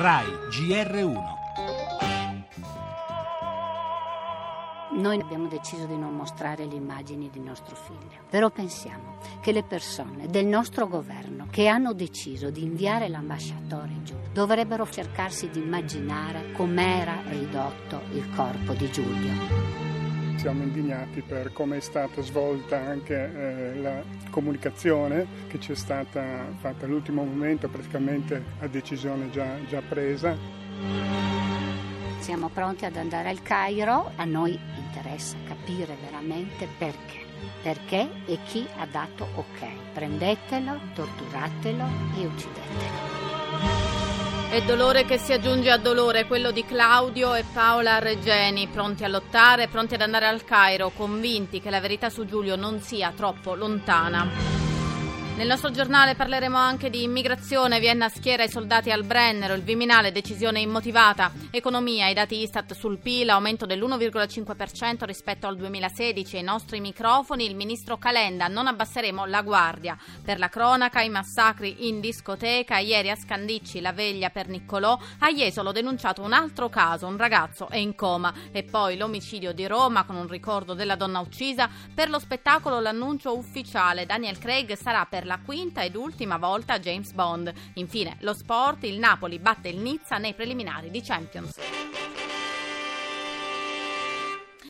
RAI GR1 Noi abbiamo deciso di non mostrare le immagini di nostro figlio, però pensiamo che le persone del nostro governo che hanno deciso di inviare l'ambasciatore giù dovrebbero cercarsi di immaginare com'era ridotto il corpo di Giulio siamo indignati per come è stata svolta anche eh, la comunicazione che ci è stata fatta all'ultimo momento, praticamente a decisione già, già presa. Siamo pronti ad andare al Cairo, a noi interessa capire veramente perché. Perché e chi ha dato ok. Prendetelo, torturatelo e uccidetelo. E dolore che si aggiunge a dolore, quello di Claudio e Paola Regeni, pronti a lottare, pronti ad andare al Cairo, convinti che la verità su Giulio non sia troppo lontana. Nel nostro giornale parleremo anche di immigrazione, Vienna schiera i soldati al Brennero, il Viminale decisione immotivata, economia, i dati Istat sul PIL, aumento dell'1,5% rispetto al 2016, ai nostri microfoni, il ministro Calenda, non abbasseremo la guardia. Per la cronaca, i massacri in discoteca, ieri a Scandicci la veglia per Niccolò, a Jesolo denunciato un altro caso, un ragazzo è in coma. E poi l'omicidio di Roma con un ricordo della donna uccisa, per lo spettacolo l'annuncio ufficiale, Daniel Craig sarà per la quinta ed ultima volta James Bond. Infine, lo sport, il Napoli batte il Nizza nei preliminari di Champions.